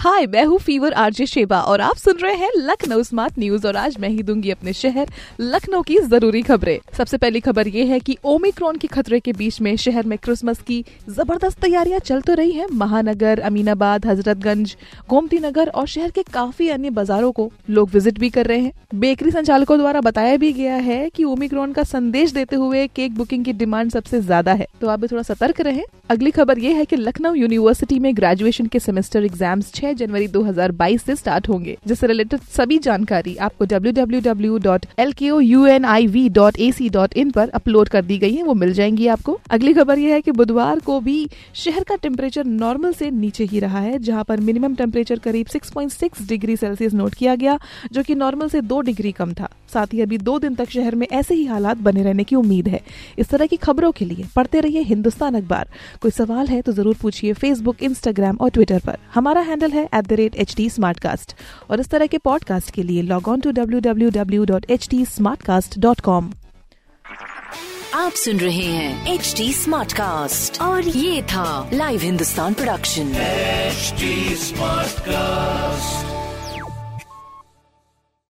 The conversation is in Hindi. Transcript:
हाय मैं हूँ फीवर आरजे शेबा और आप सुन रहे हैं लखनऊ स्मार्ट न्यूज़ और आज मैं ही दूँगी अपने शहर लखनऊ की ज़रूरी खबरें। सबसे पहली खबर ये है कि ओमिक्रॉन के खतरे के बीच में शहर में क्रिसमस की ज़बरदस्त तैयारियाँ चल तो रही हैं। महानगर, अमीनाबाद, हजरतगंज गोमती नगर और शहर के काफ़ी अन्य बाजारों को लोग विज़िट भी कर रहे हैं। बेकरी संचालकों द्वारा बताया भी गया है की ओमिक्रॉन का संदेश देते हुए केक बुकिंग की डिमांड सबसे ज़्यादा है। तो आप भी थोड़ा सतर्क रहे। अगली खबर ये है की लखनऊ यूनिवर्सिटी में ग्रेजुएशन के सेमेस्टर एग्ज़ाम्स 6 जनवरी 2022 से स्टार्ट होंगे। जिससे रिलेटेड सभी जानकारी आपको www.lkunIV.ac.in पर अपलोड कर दी गई है, वो मिल जाएँगी आपको। अगली खबर यह है की बुधवार को भी शहर का टेम्परेचर नॉर्मल से नीचे ही रहा है, जहाँ पर मिनिमम टेम्परेचर करीब 6.6 डिग्री सेल्सियस नोट किया गया, जो कि नॉर्मल से दो डिग्री कम था। साथ ही अभी दो दिन तक शहर में ऐसे ही हालात बने रहने की उम्मीद है। इस तरह की खबरों के लिए पढ़ते रहिए हिंदुस्तान अखबार। कोई सवाल है तो ज़रूर पूछिए फेसबुक इंस्टाग्राम और ट्विटर पर। हमारा हैंडल है at the rate H T और इस तरह के पॉडकास्ट के लिए log on to W W W dot H T smart cast dot com आप सुन रहे हैं एच डी स्मार्ट कास्ट और ये था live Hindustan production HD Smartcast.